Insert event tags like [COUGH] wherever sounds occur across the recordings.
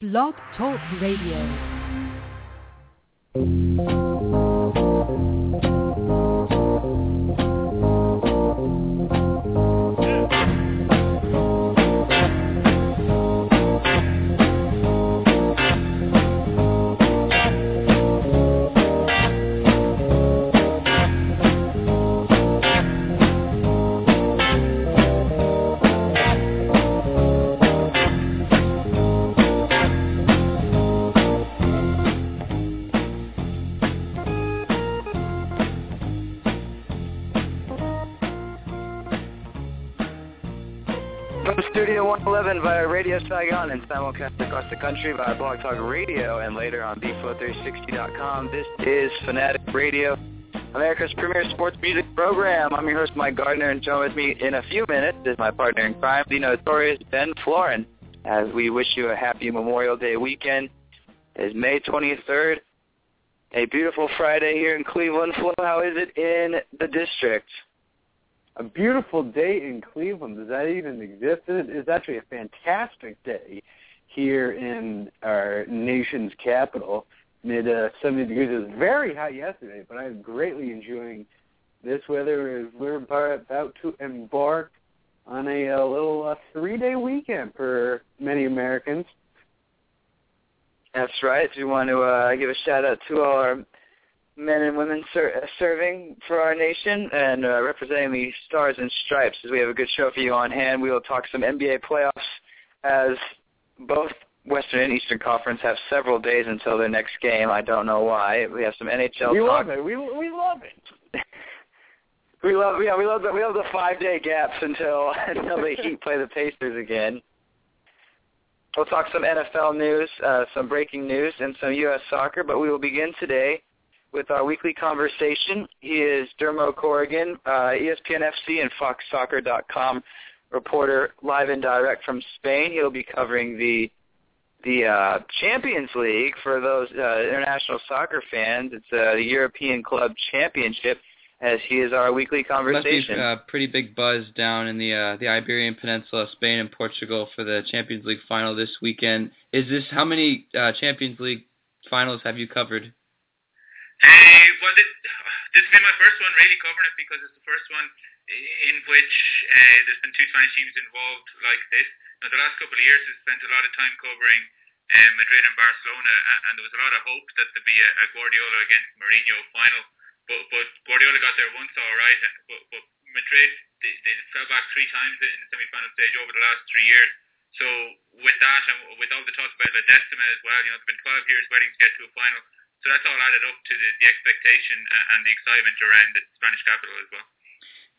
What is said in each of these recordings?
Blog Talk Radio. 11 via Radio Saigon and simulcast across the country via Blog Talk Radio and later on b3.60.com This is Fanatic Radio, America's premier sports music program. I'm your host, Mike Gardner, and join with me in a few minutes is my partner in crime, the notorious Ben Florin, as we wish you a happy Memorial Day weekend. It's May 23rd, a beautiful Friday here in Cleveland. Flo, how is it in the district? A beautiful day in Cleveland. Does that even exist? It is actually a fantastic day here in our nation's capital. Mid uh, 70 degrees. It was very hot yesterday, but I'm greatly enjoying this weather. As we're about to embark on a, a little uh, three-day weekend for many Americans. That's right. We want to uh, give a shout out to all our men and women ser- serving for our nation and uh, representing the Stars and Stripes. As we have a good show for you on hand, we will talk some NBA playoffs as both Western and Eastern Conference have several days until their next game. I don't know why. We have some NHL we talk. love it. We we love it. [LAUGHS] we love yeah we love the we love the five day gaps until [LAUGHS] until the Heat play the Pacers again. We'll talk some NFL news, uh, some breaking news, and some U.S. soccer. But we will begin today with our weekly conversation. He is Dermot Corrigan, uh, ESPN FC and FoxSoccer.com reporter, live and direct from Spain. He'll be covering the the uh, Champions League for those uh, international soccer fans. It's uh, the European Club Championship, as he is our weekly conversation. Must be a pretty big buzz down in the uh, the Iberian Peninsula, Spain and Portugal for the Champions League final this weekend. Is this how many uh, Champions League finals have you covered? Uh, well, this, this has been my first one really covering it because it's the first one in which uh, there's been two Spanish teams involved like this. Now, the last couple of years, I've spent a lot of time covering uh, Madrid and Barcelona, and, and there was a lot of hope that there'd be a, a Guardiola against Mourinho final. But, but Guardiola got there once, all right. But, but Madrid, they, they fell back three times in the semi-final stage over the last three years. So with that, and with all the talk about La Decima as well, you know, it's been 12 years waiting to get to a final. So that's all added up to the, the expectation uh, and the excitement around the Spanish capital as well.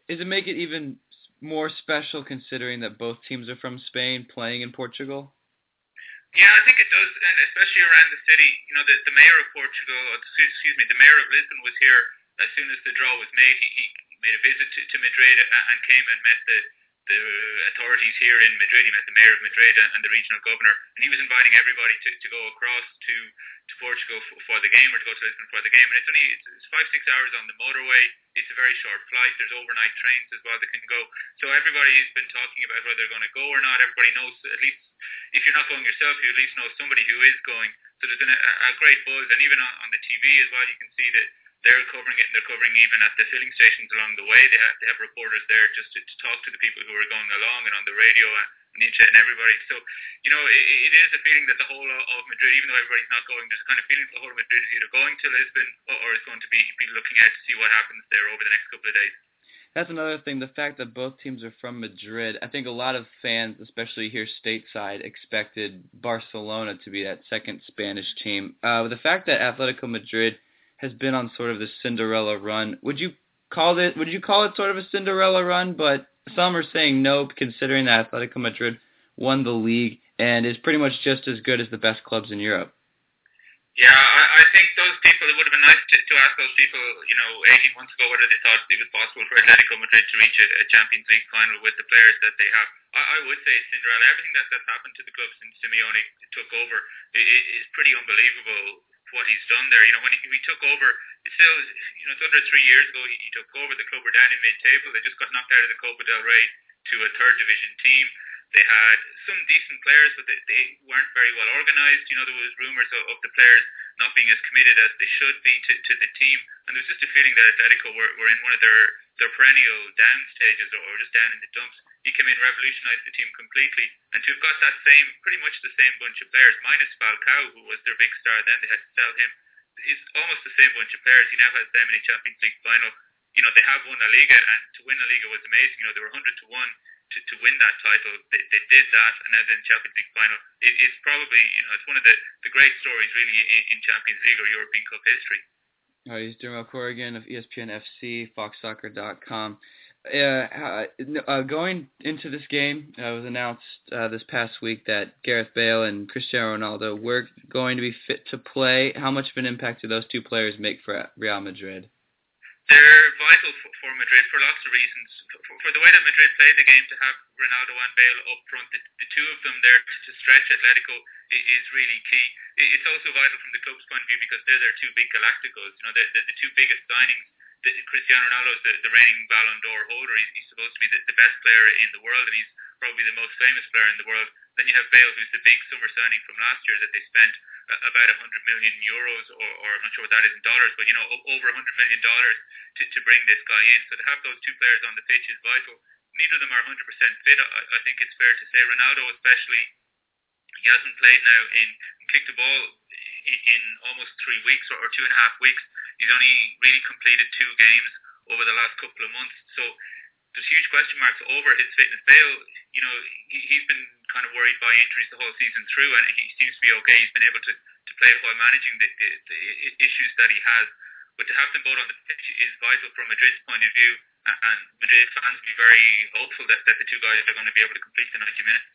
Does it make it even more special considering that both teams are from Spain playing in Portugal? Yeah, I think it does, and especially around the city. You know, the, the mayor of Portugal, excuse me, the mayor of Lisbon was here as soon as the draw was made. He, he made a visit to, to Madrid uh, and came and met the the authorities here in Madrid. He met the mayor of Madrid and the regional governor, and he was inviting everybody to, to go across to, to Portugal for, for the game or to go to Lisbon for the game. And it's only it's, five six hours on the motorway. It's a very short flight. There's overnight trains as well that can go. So everybody's been talking about whether they're going to go or not. Everybody knows at least if you're not going yourself, you at least know somebody who is going. So there's been a, a great buzz, and even on, on the TV as well, you can see that they're covering it and they're covering even at the filling stations along the way. They have, they have reporters there just to, to talk to the people who are going along and on the radio and internet and everybody. So, you know, it, it is a feeling that the whole of Madrid, even though everybody's not going, there's a kind of feeling that the whole of Madrid is either going to Lisbon or, or is going to be, be looking out to see what happens there over the next couple of days. That's another thing. The fact that both teams are from Madrid, I think a lot of fans, especially here stateside, expected Barcelona to be that second Spanish team. Uh, the fact that Atletico Madrid has been on sort of the Cinderella run. Would you call it? Would you call it sort of a Cinderella run? But some are saying no, considering that Atletico Madrid won the league and is pretty much just as good as the best clubs in Europe. Yeah, I, I think those people. It would have been nice to, to ask those people, you know, 18 months ago, whether they thought it was possible for Atletico Madrid to reach a, a Champions League final with the players that they have. I, I would say Cinderella. Everything that, that's happened to the club since Simeone took over is pretty unbelievable what he's done there. You know, when he, he took over, it's still, you know, it's under three years ago he, he took over. The club were down in mid-table. They just got knocked out of the Copa del Rey to a third division team. They had some decent players, but they, they weren't very well organised. You know, there was rumours of, of the players not being as committed as they should be to, to the team, and there was just a feeling that Atletico were, were in one of their, their perennial down stages or, or just down in the dumps. He came in, revolutionised the team completely, and to have got that same, pretty much the same bunch of players, minus Falcao, who was their big star, then they had to sell him. Is almost the same bunch of players. He now has them in a Champions League final. You know, they have won La Liga, and to win La Liga was amazing. You know, they were 100 to 1 to, to win that title. They, they did that, and as in Champions League final, it, it's probably you know it's one of the, the great stories really in, in Champions League or European Cup history. All right, he's Dermot Corrigan of ESPN FC, FoxSoccer.com. Uh, uh, going into this game, uh, it was announced uh, this past week that Gareth Bale and Cristiano Ronaldo were going to be fit to play. How much of an impact do those two players make for Real Madrid? They're vital for, for Madrid for lots of reasons. For, for the way that Madrid played the game, to have Ronaldo and Bale up front, the, the two of them there to, to stretch Atletico is really key. It's also vital from the club's point of view because they're their two big Galacticos. You know, the, the, the two biggest signings. Cristiano Ronaldo is the, the reigning Ballon d'Or holder. He's, he's supposed to be the, the best player in the world, and he's probably the most famous player in the world. Then you have Bale, who's the big summer signing from last year that they spent uh, about 100 million euros, or, or I'm not sure what that is in dollars, but you know, over 100 million dollars to, to bring this guy in. So to have those two players on the pitch is vital. Neither of them are 100% fit. I, I think it's fair to say Ronaldo, especially, he hasn't played now in kicked the ball in, in almost three weeks or, or two and a half weeks. He's only really completed two games over the last couple of months. So there's huge question marks over his fitness. Bale, you know, he, he's been kind of worried by injuries the whole season through, and he seems to be okay. He's been able to, to play while managing the, the, the issues that he has. But to have them both on the pitch is vital from Madrid's point of view, and Madrid fans will be very hopeful that, that the two guys are going to be able to complete the 90 minutes.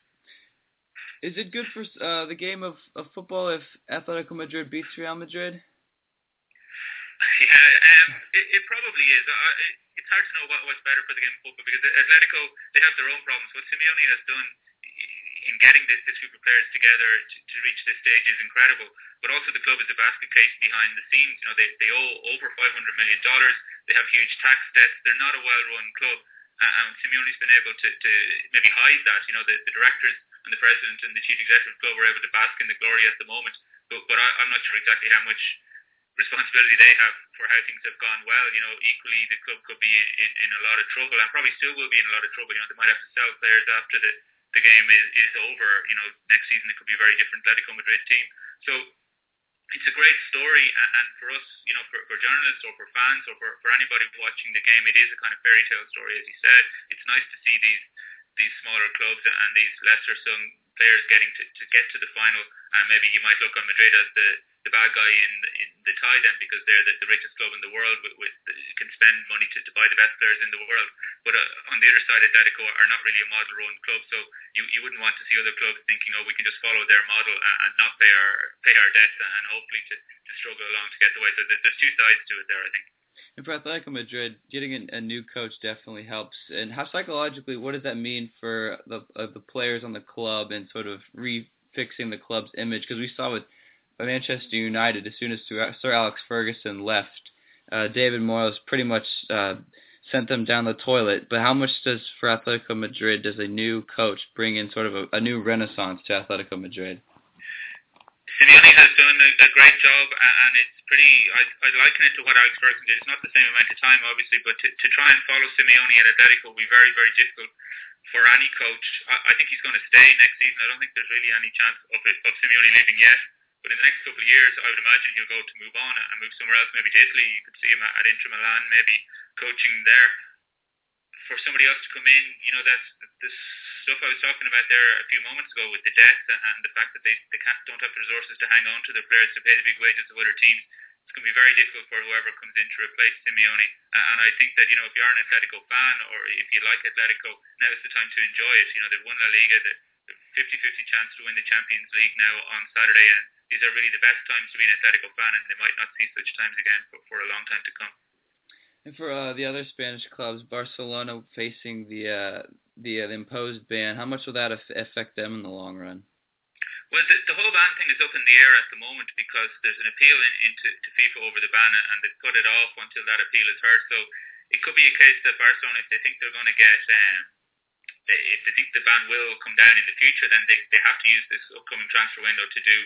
Is it good for uh, the game of, of football if Atletico Madrid beats Real Madrid? Yeah, um, it, it probably is. Uh, it, it's hard to know what, what's better for the game of football because Atletico they have their own problems. What Simeone has done in getting this, this group of players together to, to reach this stage is incredible. But also the club is a basket case behind the scenes. You know, they, they owe over $500 million. They have huge tax debts. They're not a well-run club. Uh, and Simeone's been able to, to maybe hide that. You know, the, the directors and the president and the chief executive club were able to bask in the glory at the moment. But, but I, I'm not sure exactly how much responsibility they have for how things have gone well. You know, equally the club could be in, in, in a lot of trouble and probably still will be in a lot of trouble. You know, they might have to sell players after the the game is, is over. You know, next season it could be a very different Atletico Madrid team. So it's a great story, and, and for us, you know, for, for journalists or for fans or for, for anybody watching the game, it is a kind of fairy tale story, as you said. It's nice to see these these smaller clubs and these lesser sung players getting to, to get to the final. And maybe you might look on Madrid as the the bad guy in in the tie then because they're the, the richest club in the world with, with can spend money to, to buy the best players in the world. But uh, on the other side, Atletico are not really a model run club, so you you wouldn't want to see other clubs thinking, oh, we can just follow their model and, and not pay our pay our debts and hopefully to, to struggle along to get the way. So there's two sides to it there, I think. And for Atletico Madrid, getting a, a new coach definitely helps. And how psychologically, what does that mean for the uh, the players on the club and sort of refixing the club's image? Because we saw with Manchester United as soon as Sir Alex Ferguson left. Uh, David Moyes pretty much uh, sent them down the toilet. But how much does for Atletico Madrid does a new coach bring in sort of a, a new renaissance to Atletico Madrid? Simeone has done a, a great job, and it's pretty. I, I liken it to what Alex Ferguson did. It's not the same amount of time, obviously, but to, to try and follow Simeone at Atletico will be very, very difficult for any coach. I, I think he's going to stay next season. I don't think there's really any chance of, it, of Simeone leaving yet. But in the next couple of years, I would imagine he'll go to move on and move somewhere else, maybe to Italy. You could see him at, at Inter Milan, maybe coaching there. For somebody else to come in, you know, that's the stuff I was talking about there a few moments ago with the debts and the fact that they, they can't, don't have the resources to hang on to their players to pay the big wages of other teams. It's going to be very difficult for whoever comes in to replace Simeone. And I think that, you know, if you're an Atletico fan or if you like Atletico, now is the time to enjoy it. You know, they've won La Liga, the 50-50 chance to win the Champions League now on Saturday, and these are really the best times to be an Atletico fan, and they might not see such times again for, for a long time to come. And for uh, the other Spanish clubs, Barcelona facing the uh, the, uh, the imposed ban, how much will that affect them in the long run? Well, the, the whole ban thing is up in the air at the moment because there's an appeal in, into to FIFA over the ban, and they've put it off until that appeal is heard. So it could be a case that Barcelona, if they think they're going to get um, if they think the ban will come down in the future, then they, they have to use this upcoming transfer window to do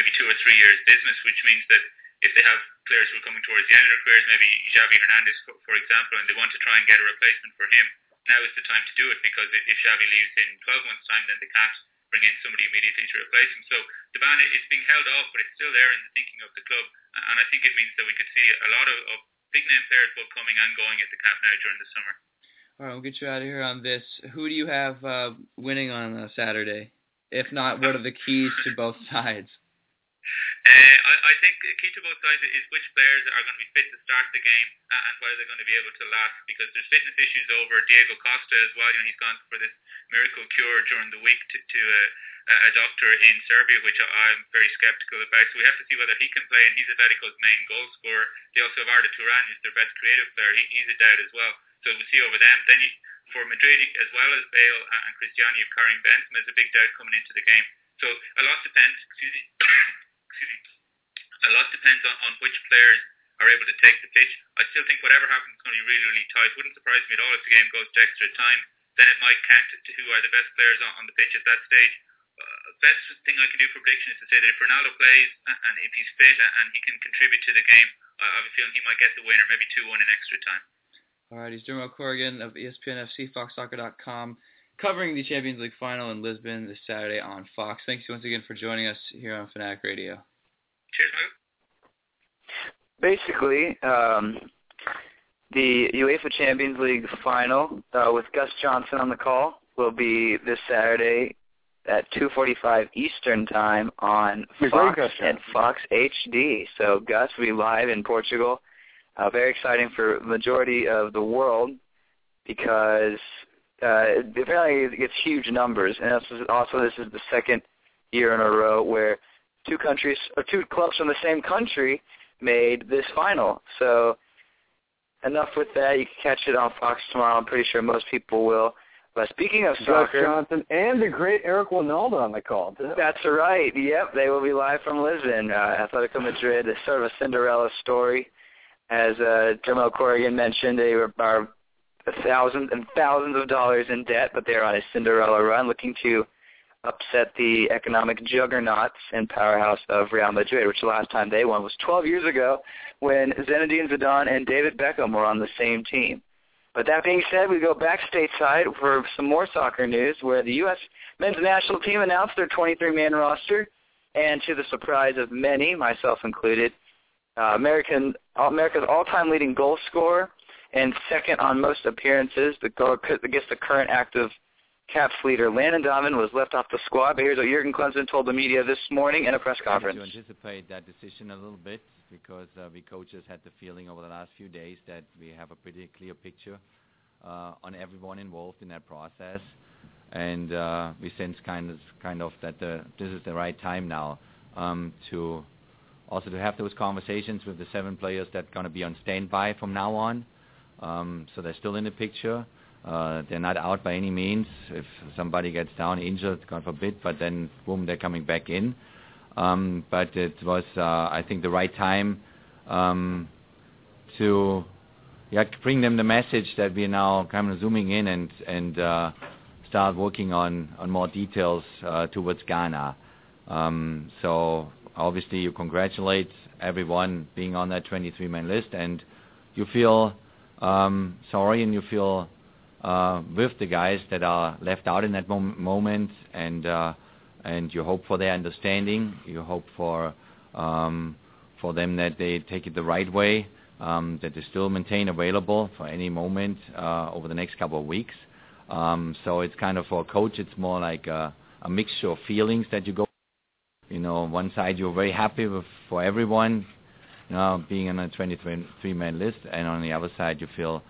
maybe two or three years business, which means that if they have players who are coming towards the end of their careers, maybe Xavi Hernandez, for, example, and they want to try and get a replacement for him, now is the time to do it because if Xavi leaves in 12 months' time, then they can't bring in somebody immediately to replace him. So the ban is being held off, but it's still there in the thinking of the club, and I think it means that we could see a lot of, of big name players both coming and going at the Camp Nou during the summer. All right, we'll get you out of here on this. Who do you have uh, winning on uh, Saturday? If not, what are the keys to both [LAUGHS] sides? Uh, I, I think key to both sides is which players are going to be fit to start the game and whether they're going to be able to last because there's fitness issues over Diego Costa as well. You know, he's gone for this miracle cure during the week to, to a, a doctor in Serbia, which I'm very skeptical about. So we have to see whether he can play, and he's Atletico's main goal scorer. They also have Arda Turan, who's their best creative player. He, he's a doubt as well. So we'll see over them. Then you, for Madrid, as well as Bale and Cristiano, you've Karim Benzema as a big doubt coming into the game. So a lot depends. Excuse me excuse me, a lot depends on, on which players are able to take the pitch. I still think whatever happens is going to be really, really tight. Wouldn't surprise me at all if the game goes to extra time. Then it might count to who are the best players on, on the pitch at that stage. Uh, best thing I can do for prediction is to say that if Ronaldo plays and if he's fit and he can contribute to the game, uh, I have a feeling he might get the winner, maybe 2-1 in extra time. All right, he's Dermot Corrigan of ESPN FoxSoccer.com, covering the Champions League final in Lisbon this Saturday on Fox. Thanks once again for joining us here on Fanatic Radio. Cheers, Michael. Basically, um, the UEFA Champions League final uh, with Gus Johnson on the call will be this Saturday at 2:45 Eastern Time on Fox and Fox HD. So Gus will be live in Portugal. Uh, very exciting for the majority of the world because uh, apparently it gets huge numbers, and also, also this is the second year in a row where two countries or two clubs from the same country made this final. So enough with that. You can catch it on Fox tomorrow. I'm pretty sure most people will. But speaking of soccer, Johnson and the great Eric Wynalda on the call. Too. That's right. Yep, they will be live from Lisbon. Uh, Atletico Madrid sort of a Cinderella story, as uh, Jamal Corrigan mentioned. They were are thousands and thousands of dollars in debt, but they're on a Cinderella run, looking to upset the economic juggernauts and powerhouse of Real Madrid, which the last time they won was 12 years ago when Zinedine Zidane and David Beckham were on the same team. But that being said, we go back stateside for some more soccer news where the U.S. men's national team announced their 23-man roster, and to the surprise of many, myself included, uh, American America's all-time leading goal scorer and second on most appearances, guess the current active Caps leader Landon Donovan was left off the squad, but here's what Jurgen Klinsmann told the media this morning in a press conference. To anticipate that decision a little bit because uh, we coaches had the feeling over the last few days that we have a pretty clear picture uh, on everyone involved in that process, and uh, we sense kind of kind of that the, this is the right time now um, to also to have those conversations with the seven players that are going to be on standby from now on. Um, so they're still in the picture. Uh, they're not out by any means. If somebody gets down injured, God forbid, but then boom, they're coming back in. Um, but it was, uh, I think, the right time um, to bring them the message that we're now kind of zooming in and uh, start working on more details uh, towards Ghana. Um, so obviously, you congratulate everyone being on that 23-man list, and you feel um, sorry and you feel uh, with the guys that are left out in that mom- moment, and uh, and you hope for their understanding. You hope for um, for them that they take it the right way, um, that they still maintain available for any moment uh, over the next couple of weeks. Um, so it's kind of for a coach, it's more like a, a mixture of feelings that you go. You know, on one side you're very happy with for everyone, know, being on a 23-man list, and on the other side you feel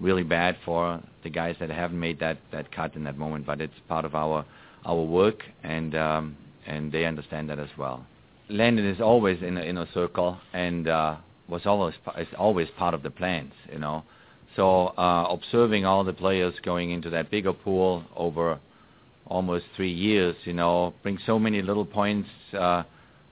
really bad for the guys that haven't made that that cut in that moment. But it's part of our our work, and um, and they understand that as well. Landon is always in a, in a circle, and uh, was always is always part of the plans, you know. So uh, observing all the players going into that bigger pool over almost three years, you know, brings so many little points uh,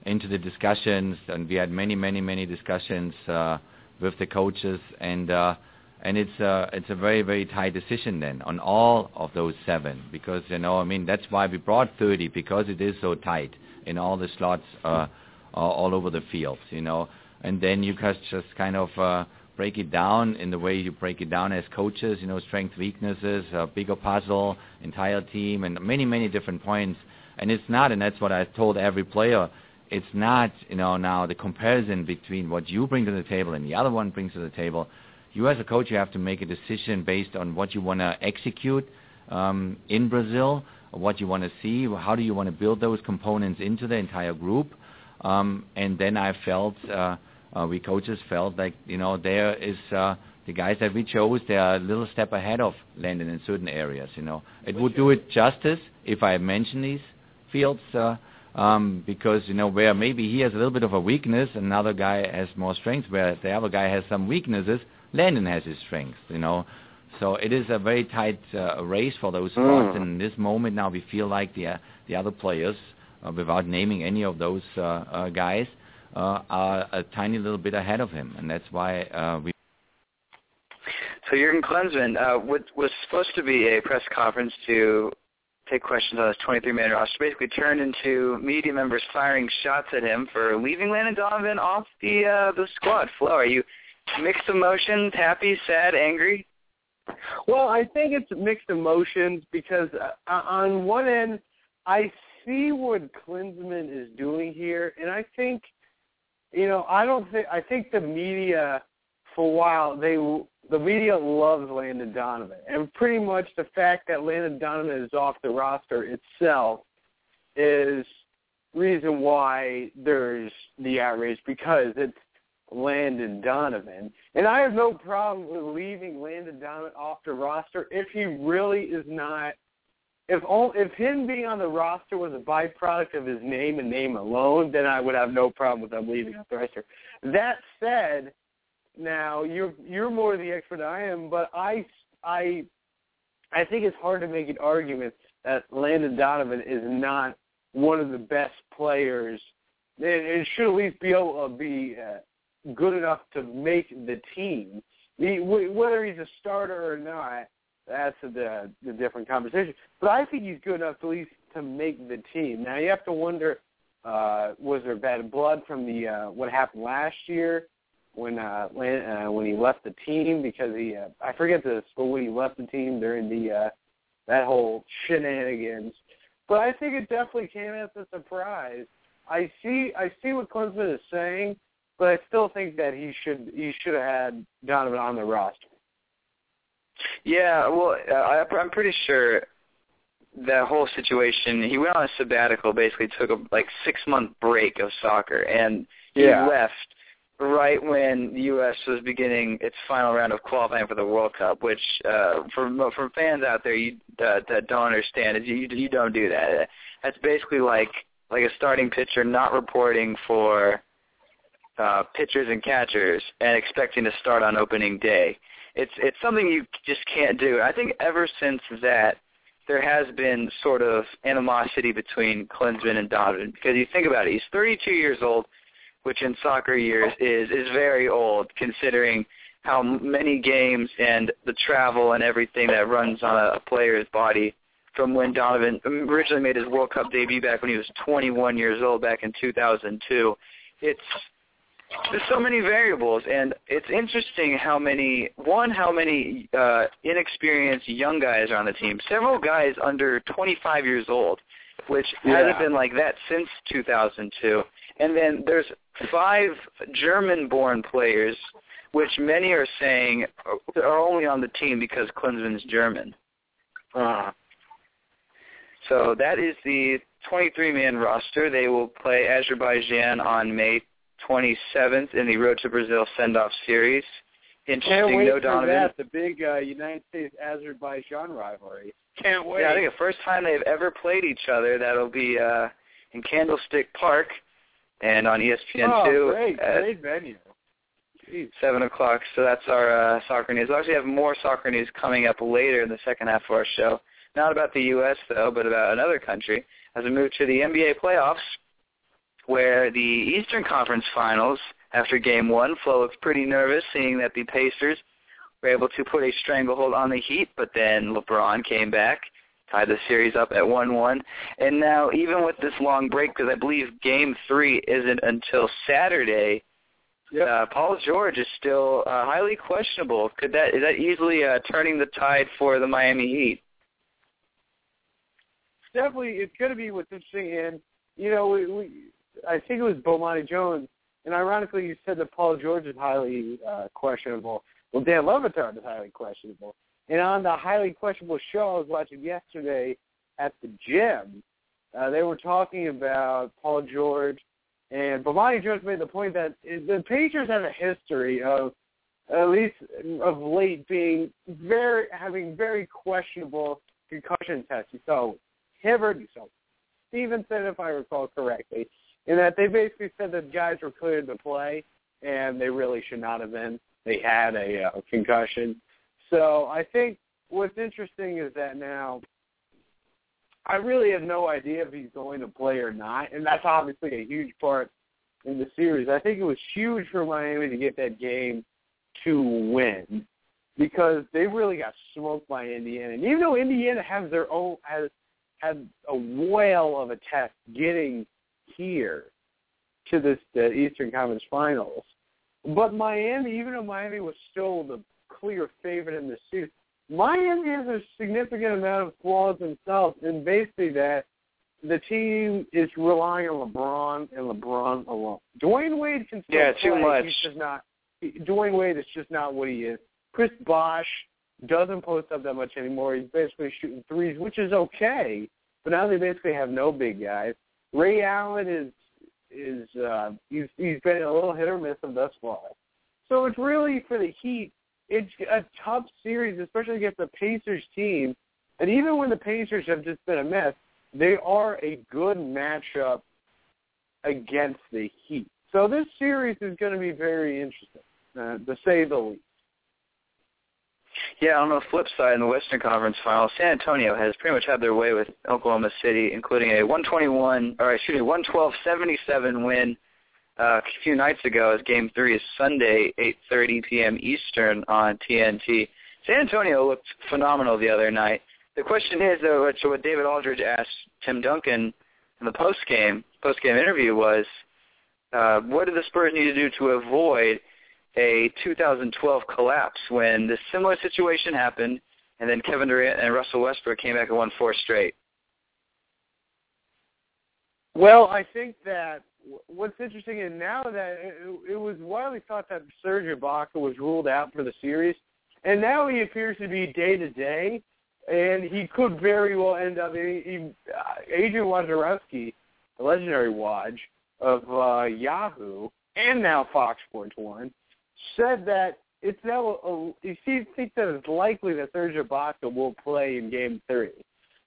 into the discussions, and we had many, many, many discussions uh, with the coaches, and uh, and it's a it's a very very tight decision then on all of those seven because you know I mean that's why we brought 30 because it is so tight in all the slots uh, all over the field, you know, and then you just just kind of uh, break it down in the way you break it down as coaches, you know, strengths, weaknesses, a bigger puzzle, entire team, and many many different points. And it's not, and that's what I told every player. It's not, you know, now the comparison between what you bring to the table and the other one brings to the table you as a coach, you have to make a decision based on what you want to execute um, in Brazil, what you want to see, how do you want to build those components into the entire group. Um, and then I felt, uh, uh, we coaches felt like, you know, there is uh, the guys that we chose, they are a little step ahead of Landon in certain areas, you know. It would do it justice if I mention these fields, uh, um, because, you know, where maybe he has a little bit of a weakness, another guy has more strengths, where the other guy has some weaknesses, Landon has his strengths, you know. So it is a very tight uh, race for those spots. Mm. And in this moment now, we feel like the uh, the other players, uh, without naming any of those uh, uh, guys, uh, are a tiny little bit ahead of him, and that's why uh, we. So Jurgen Klinsmann uh, what was supposed to be a press conference to take questions on his 23-man roster basically turned into media members firing shots at him for leaving Landon Donovan off the uh, the squad. Flo, are you mixed emotions, happy, sad, angry? Well, I think it's mixed emotions because uh, on one end, I see what Klinsmann is doing here, and I think, you know, I don't think I think the media for a while they the media loves Landon Donovan, and pretty much the fact that Landon Donovan is off the roster itself is reason why there's the outrage because it's Landon Donovan. And I have no problem with leaving Landon Donovan off the roster if he really is not if all, if him being on the roster was a byproduct of his name and name alone, then I would have no problem with him leaving off the roster. That said, now you're you're more the expert than I am, but I I I think it's hard to make an argument that Landon Donovan is not one of the best players. It, should at least be able to be uh, good enough to make the team. whether he's a starter or not, that's the the different conversation. But I think he's good enough at least to make the team. Now you have to wonder, uh, was there bad blood from the uh, what happened last year when uh, when, uh, when he left the team because he uh, I forget this, but when he left the team during the uh, that whole shenanigans. But I think it definitely came as a surprise. I see I see what Klinsmann is saying, but I still think that he should he should have had Donovan on the roster. Yeah, well, uh, I, I'm pretty sure that whole situation. He went on a sabbatical, basically took a like six month break of soccer, and he yeah. left right when the U.S. was beginning its final round of qualifying for the World Cup. Which, uh, for for fans out there, you uh, that don't understand is you you don't do that. That's basically like like a starting pitcher not reporting for uh, pitchers and catchers and expecting to start on opening day. It's it's something you just can't do. I think ever since that, there has been sort of animosity between Klinsmann and Donovan because you think about it, he's 32 years old, which in soccer years is is very old considering how many games and the travel and everything that runs on a, a player's body from when Donovan originally made his World Cup debut back when he was 21 years old back in 2002. It's there's so many variables, and it's interesting how many one how many uh, inexperienced young guys are on the team. Several guys under 25 years old, which yeah. hasn't been like that since 2002. And then there's five German-born players, which many are saying are only on the team because Klinsmann's German. Uh, so that is the 23-man roster. They will play Azerbaijan on May 27th in the Road to Brazil send-off series. Interesting, Can't wait no for Donovan. that, the big uh, United States-Azerbaijan rivalry. Can't wait. Yeah, I think the first time they've ever played each other, that'll be uh, in Candlestick Park and on ESPN2 oh, great, great venue. Jeez. 7 o'clock. So that's our uh, soccer news. We'll actually have more soccer news coming up later in the second half of our show. Not about the U.S., though, but about another country. As we move to the NBA playoffs, where the Eastern Conference Finals, after Game One, Flo looks pretty nervous, seeing that the Pacers were able to put a stranglehold on the Heat, but then LeBron came back, tied the series up at 1-1. And now, even with this long break, because I believe Game 3 isn't until Saturday, Yep. uh, Paul George is still uh, highly questionable. Could that is that easily uh, turning the tide for the Miami Heat? definitely it's going to be what's interesting. And you know, we, we I think it was Bomani Jones, and ironically, you said that Paul George is highly uh, questionable. Well, Dan Le Batard is highly questionable. And on the highly questionable show I was watching yesterday at the gym, uh, they were talking about Paul George, and Bomani Jones made the point that the Pacers have a history of at least of late being very having very questionable concussion tests. You saw Hibbert, you saw Stephenson, if I recall correctly, in that they basically said that guys were cleared to play and they really should not have been. They had a uh, concussion. So I think what's interesting is that now I really have no idea if he's going to play or not, and that's obviously a huge part in the series. I think it was huge for Miami to get that game to win because they really got smoked by Indiana. And even though Indiana has their own has had a whale of a test getting here to this the Eastern Conference Finals, but Miami, even though Miami was still the clear favorite in the series, Miami has a significant amount of flaws themselves, and basically that the team is relying on LeBron and LeBron alone. Dwyane Wade can still Yeah, play. too much. He's just not. Dwyane Wade is just not what he is. Chris Bosh doesn't post up that much anymore. He's basically shooting threes, which is okay. But now they basically have no big guys. Ray Allen is is uh, he's he's been a little hit or miss of thus far. So it's really for the Heat. It's a tough series, especially against the Pacers team. And even when the Pacers have just been a mess, they are a good matchup against the Heat. So this series is going to be very interesting, uh, to say the least. Yeah, on the flip side, in the Western Conference Finals, San Antonio has pretty much had their way with Oklahoma City, including a 121, or excuse me, 112-77 win uh, a few nights ago. As Game Three is Sunday, 8:30 p.m. Eastern on TNT. San Antonio looked phenomenal the other night. The question is, though, which what David Aldridge asked Tim Duncan in the post game post game interview was, uh, what do the Spurs need to do to avoid a 2012 collapse when this similar situation happened, and then Kevin Durant and Russell Westbrook came back and won four straight. Well, I think that what's interesting is now that it, it was widely thought that Serge Ibaka was ruled out for the series, and now he appears to be day to day, and he could very well end up. He, he, uh, Adrian Wojnarowski, the legendary Woj of uh, Yahoo, and now Fox Sports One, said that it's now a, he seems think that it's likely that Serge Ibaka will play in Game Three.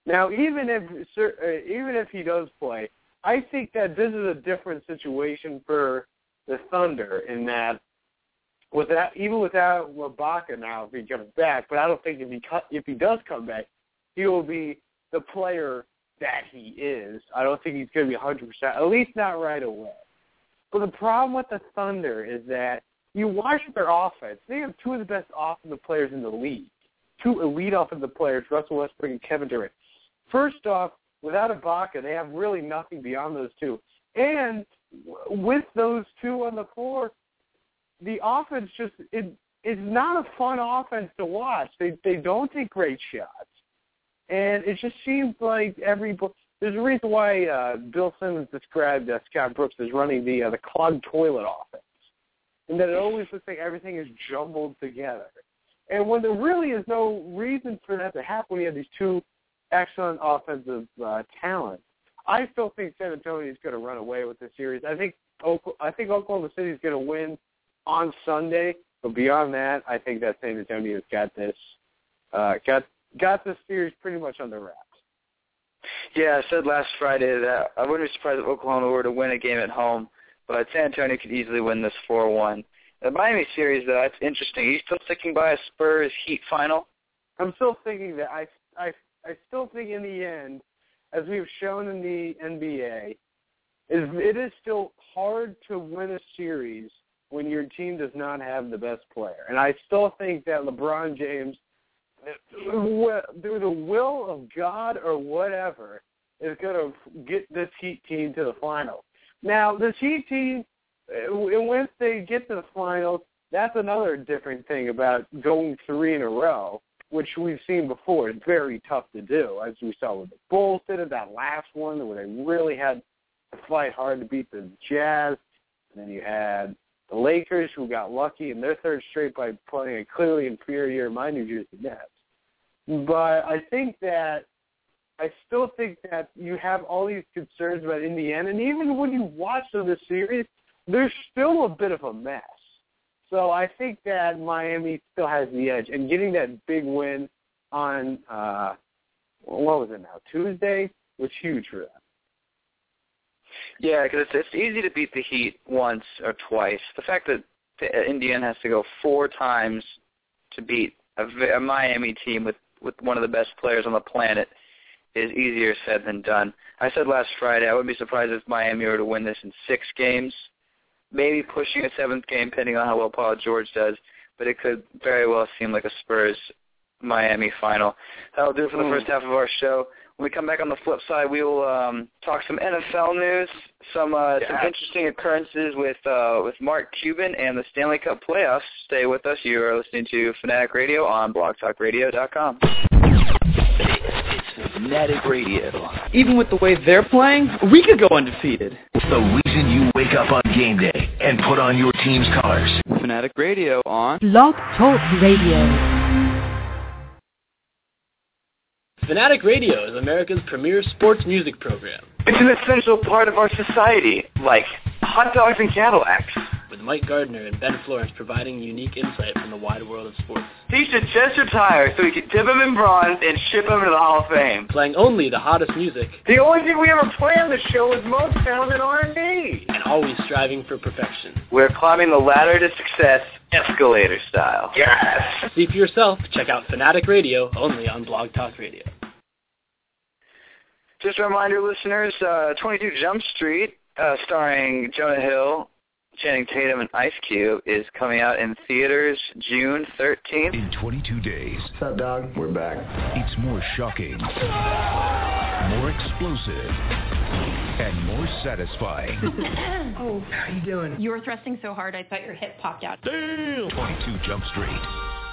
Now, even if uh, even if he does play, I think that this is a different situation for the Thunder in that without even without Ibaka now if he comes back, but I don't think if he if he does come back, he will be the player that he is. I don't think he's going to be 100%, at least not right away. But the problem with the Thunder is that you watch their offense. They have two of the best offensive players in the league, two elite offensive players, Russell Westbrook and Kevin Durant. First off, without Ibaka, they have really nothing beyond those two. And with those two on the floor, the offense just it is not a fun offense to watch. They they don't take great shots, and it just seems like every there's a reason why uh, Bill Simmons described uh, Scott Brooks as running the uh, the clogged toilet offense, and that it always looks like everything is jumbled together. And when there really is no reason for that to happen, when you have these two excellent offensive uh, talent, I still think San Antonio is going to run away with the series. I think I think Oklahoma City is going to win on Sunday, but beyond that, I think that San Antonio's got this uh, got got this series pretty much under wraps. Yeah, I said last Friday that I wouldn't be surprised if Oklahoma were to win a game at home, but San Antonio could easily win this 4-1. The Miami series, though, that's interesting. Are you still sticking by a Spurs Heat final? I'm still thinking that I I I still think in the end, as we've shown in the NBA, is it is still hard to win a series when your team does not have the best player. And I still think that LeBron James, through the will of God or whatever, is going to get this Heat team to the finals. Now, this Heat team, uh, once they get to the finals, that's another different thing about going three in a row, which we've seen before. It's very tough to do, as we saw with the Bulls did it, that last one where they really had to fight hard to beat the Jazz. And then you had the Lakers, who got lucky in their third straight by playing a clearly inferior my New Jersey Nets. But I think that I still think that you have all these concerns about Indiana, and even when you watch this series, there's still a bit of a mess. So I think that Miami still has the edge, and getting that big win on uh, what was it now Tuesday was huge for them. Yeah, because it's, it's easy to beat the Heat once or twice. The fact that the Indiana has to go four times to beat a, a Miami team with with one of the best players on the planet is easier said than done. I said last Friday I wouldn't be surprised if Miami were to win this in six games, maybe pushing a seventh game, depending on how well Paul George does. But it could very well seem like a Spurs Miami final. That'll do it for the mm. first half of our show. When we come back on the flip side, we will um, talk some NFL news, some uh, yeah. some interesting occurrences with uh, with Mark Cuban and the Stanley Cup playoffs. Stay with us. You are listening to Fanatic Radio on BlogTalkRadio.com. It's Fanatic Radio. Even with the way they're playing, we could go undefeated. The reason you wake up on game day and put on your team's colors. Fanatic Radio on Blog Talk Radio. Fanatic Radio is America's premier sports music program. It's an essential part of our society, like hot dogs and Cadillacs. With Mike Gardner and Ben Florence providing unique insight from the wide world of sports. He should just retire so we can dip him in bronze and ship him to the Hall of Fame. Playing only the hottest music. The only thing we ever play on the show is Motown and R&B. And always striving for perfection. We're climbing the ladder to success escalator style. Yes! See for yourself. Check out Fanatic Radio only on Blog Talk Radio. Just a reminder, listeners, uh, 22 Jump Street, uh, starring Jonah Hill, Channing Tatum, and Ice Cube, is coming out in theaters June 13th. In 22 days. What's up, dog? We're back. It's more shocking, more explosive, and more satisfying. [LAUGHS] oh, how you doing? You were thrusting so hard, I thought your hip popped out. Damn! 22 Jump Street.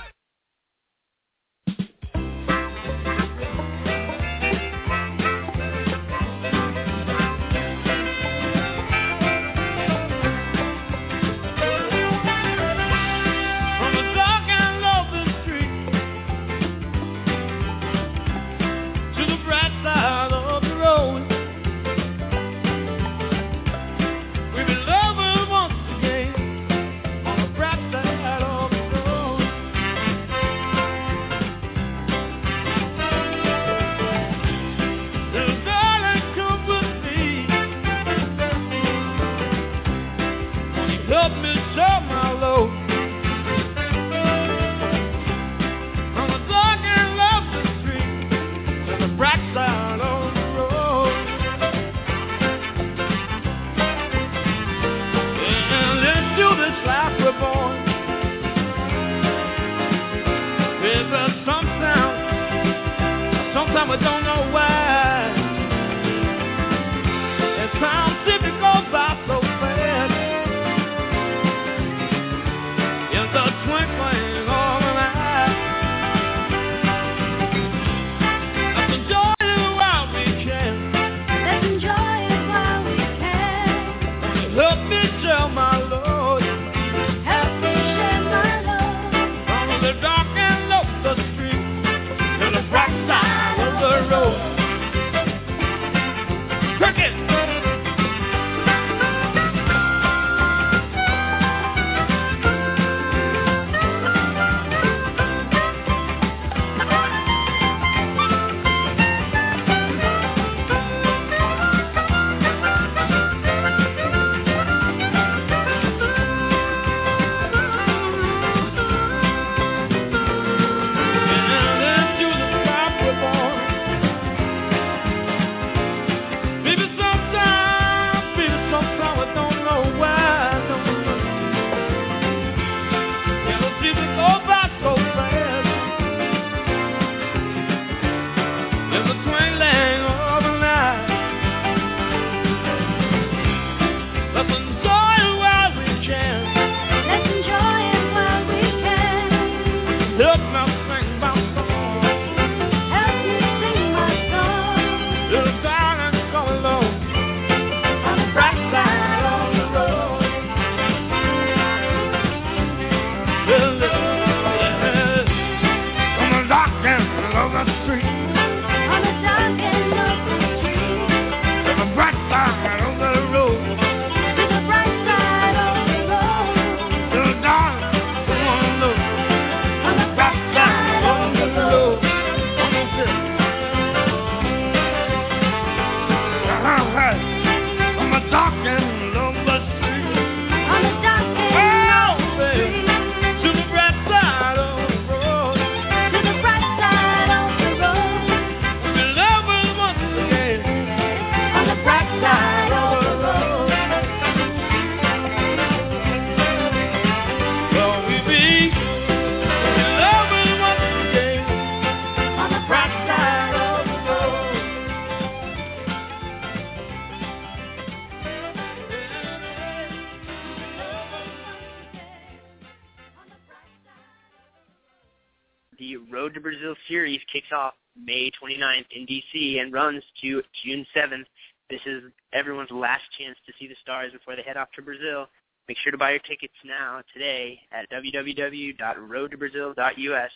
May 29th in DC and runs to June 7th. This is everyone's last chance to see the stars before they head off to Brazil. Make sure to buy your tickets now today at www.roadtobrazil.us.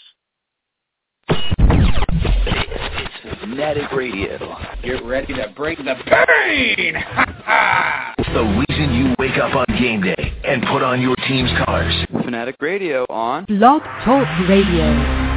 It's Fanatic Radio. Get ready to bring the pain! [LAUGHS] the reason you wake up on game day and put on your team's colors. Fanatic Radio on Blog Talk Radio.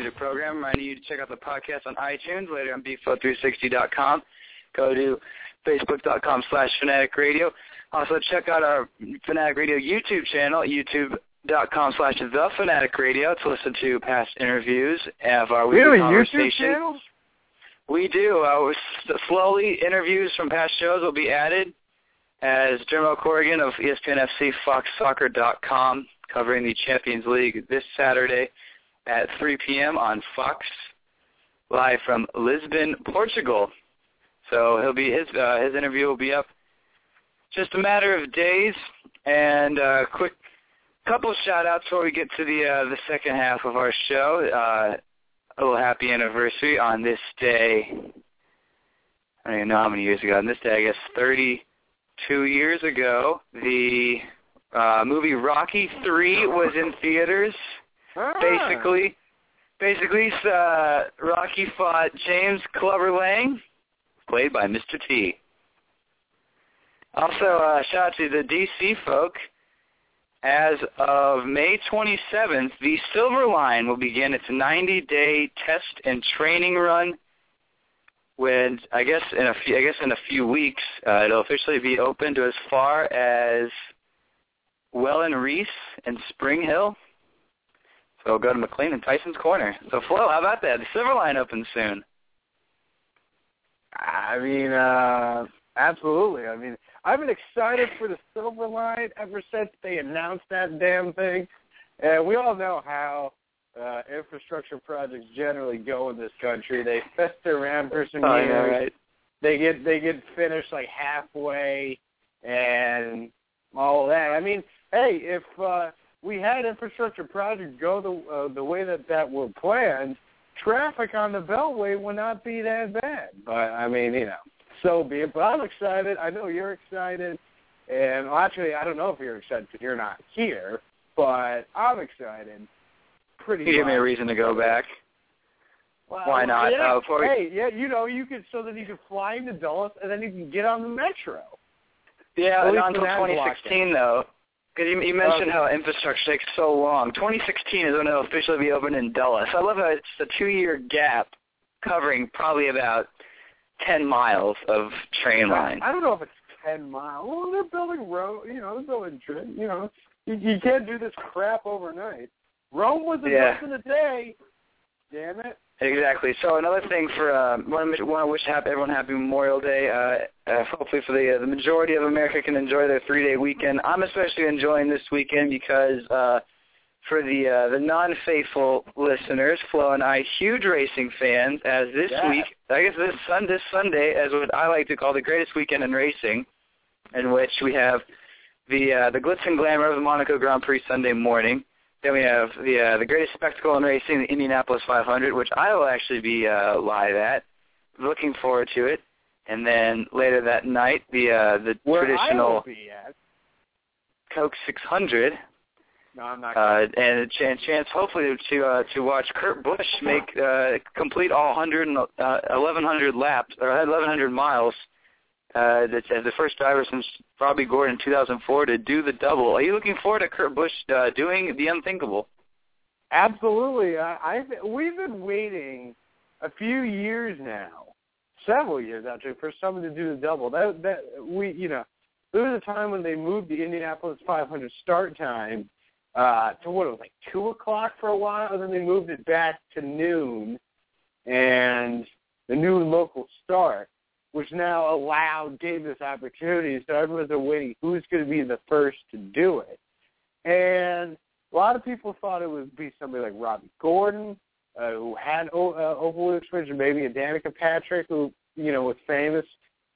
Sports music program. Reminding you to check out the podcast on iTunes, later on bflow360.com. Go to facebook.com slash fanatic radio. Also check out our Fanatic Radio YouTube channel, youtube.com slash the fanatic radio to listen to past interviews of our weekly YouTube channel? We do. Uh, slowly, interviews from past shows will be added as Dermot Corrigan of ESPN FC FoxSoccer.com covering the Champions League this Saturday at 3 p.m. on Fox, live from Lisbon, Portugal. So he'll be his uh, his interview will be up just a matter of days. And uh, quick couple shout outs before we get to the uh, the second half of our show. Uh, a little happy anniversary on this day. I don't even know how many years ago. On this day, I guess 32 years ago, the uh, movie Rocky 3 was in theaters. Ah. Basically, basically, uh, Rocky fought James Clubber Lang, played by Mr. T. Also, uh, shout out to the DC folk. As of May 27th, the Silver Line will begin its 90-day test and training run. When I guess in a few, I guess in a few weeks, uh, it'll officially be open to as far as Welland Reese and Spring Hill. So go to McLean and Tyson's Corner. So Flo, how about that? The Silver Line opens soon. I mean, uh, absolutely. I mean, I've been excited for the Silver Line ever since they announced that damn thing. And we all know how uh, infrastructure projects generally go in this country. They fester around for some Oh, years. yeah, right. They get they get finished like halfway, and all that. I mean, hey, if uh, we had infrastructure projects go the uh, the way that that were planned, traffic on the Beltway would not be that bad. But I mean, you know, so be it. But I'm excited. I know you're excited, and well, actually, I don't know if you're excited because you're not here. But I'm excited. Pretty. You give me a reason to go back. Well, Why not? Yeah. Uh, we- hey, yeah, you know, you could so that you could fly into Dulles and then you can get on the metro. Yeah, and least until for that 2016 though. You, you mentioned how infrastructure takes so long. 2016 is when it'll officially be open in Dulles. I love how it's a two-year gap covering probably about 10 miles of train line. I don't know if it's ten miles. Well, they're building road. You know, they're building. You know, you, you can't do this crap overnight. Rome was Yeah. built in a day. Damn it. Exactly. So another thing for uh, want to want to wish happy, everyone happy Memorial Day. Uh, uh, hopefully, for the uh, the majority of America can enjoy their three day weekend. I'm especially enjoying this weekend because uh, for the uh, the non faithful listeners, Flo and I, huge racing fans. As this Yeah. week, I guess this sun this Sunday, as what I like to call the greatest weekend in racing, in which we have the uh, the glitz and glamour of the Monaco Grand Prix Sunday morning. Then we have the uh, the greatest spectacle in racing, the Indianapolis 500, which I will actually be uh, live at. Looking forward to it. And then later that night, the uh, the Where I traditional will be at. Coke 600, No, I'm not. uh, and a chance, chance hopefully to uh, to watch Kurt Busch make uh, complete all 100 and, uh, 1100 laps or 1100 miles. Uh, that's as the first driver since Robby Gordon in 2004 to do the double. Are you looking forward to Kurt Busch uh, doing the unthinkable? Absolutely. I, I've we've been waiting a few years now, several years actually, for someone to do the double. That that we you know there was a time when they moved the Indianapolis 500 start time uh, to what it was like two o'clock for a while, and then they moved it back to noon, and the noon local start. Which now allowed gave this opportunity. So everyone's waiting who's going to be the first to do it. And a lot of people thought it would be somebody like Robby Gordon, uh, who had o- uh, oval experience, or maybe a Danica Patrick, who you know was famous